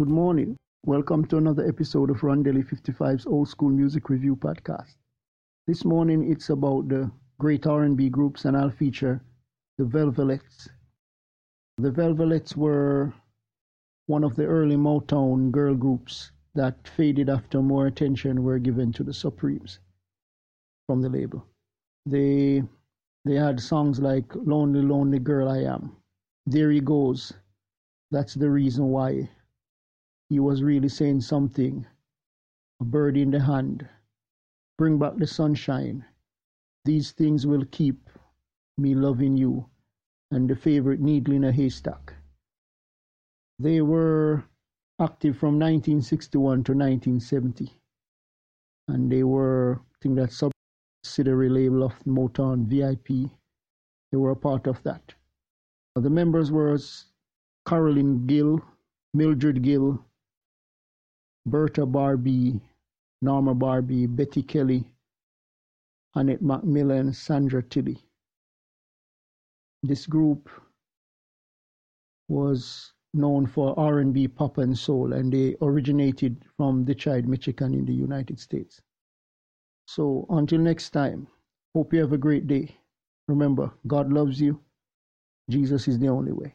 Good morning. Welcome to another episode of Rondelle 55's Old School Music Review Podcast. This morning it's about the great R&B groups and I'll feature the Velvelettes. The Velvelettes were one of the early Motown girl groups that faded after more attention were given to the Supremes from the label. They they had songs like Lonely Lonely Girl I Am. There he goes. That's the reason why he was really saying something. A bird in the hand. Bring back the sunshine. These things will keep me loving you. And the favorite needle in a haystack. They were active from 1961 to 1970. And they were, I think that subsidiary label of Motown VIP. They were a part of that. The members were Carolyn Gill, Mildred Gill, Bertha Barbee, Norma Barbee, Betty Kelly, Annette Macmillan, Sandra Tilley. This group was known for R&B, pop, and soul, and they originated from Detroit, Michigan, in the United States. So until next time, hope you have a great day. Remember, God loves you. Jesus is the only way.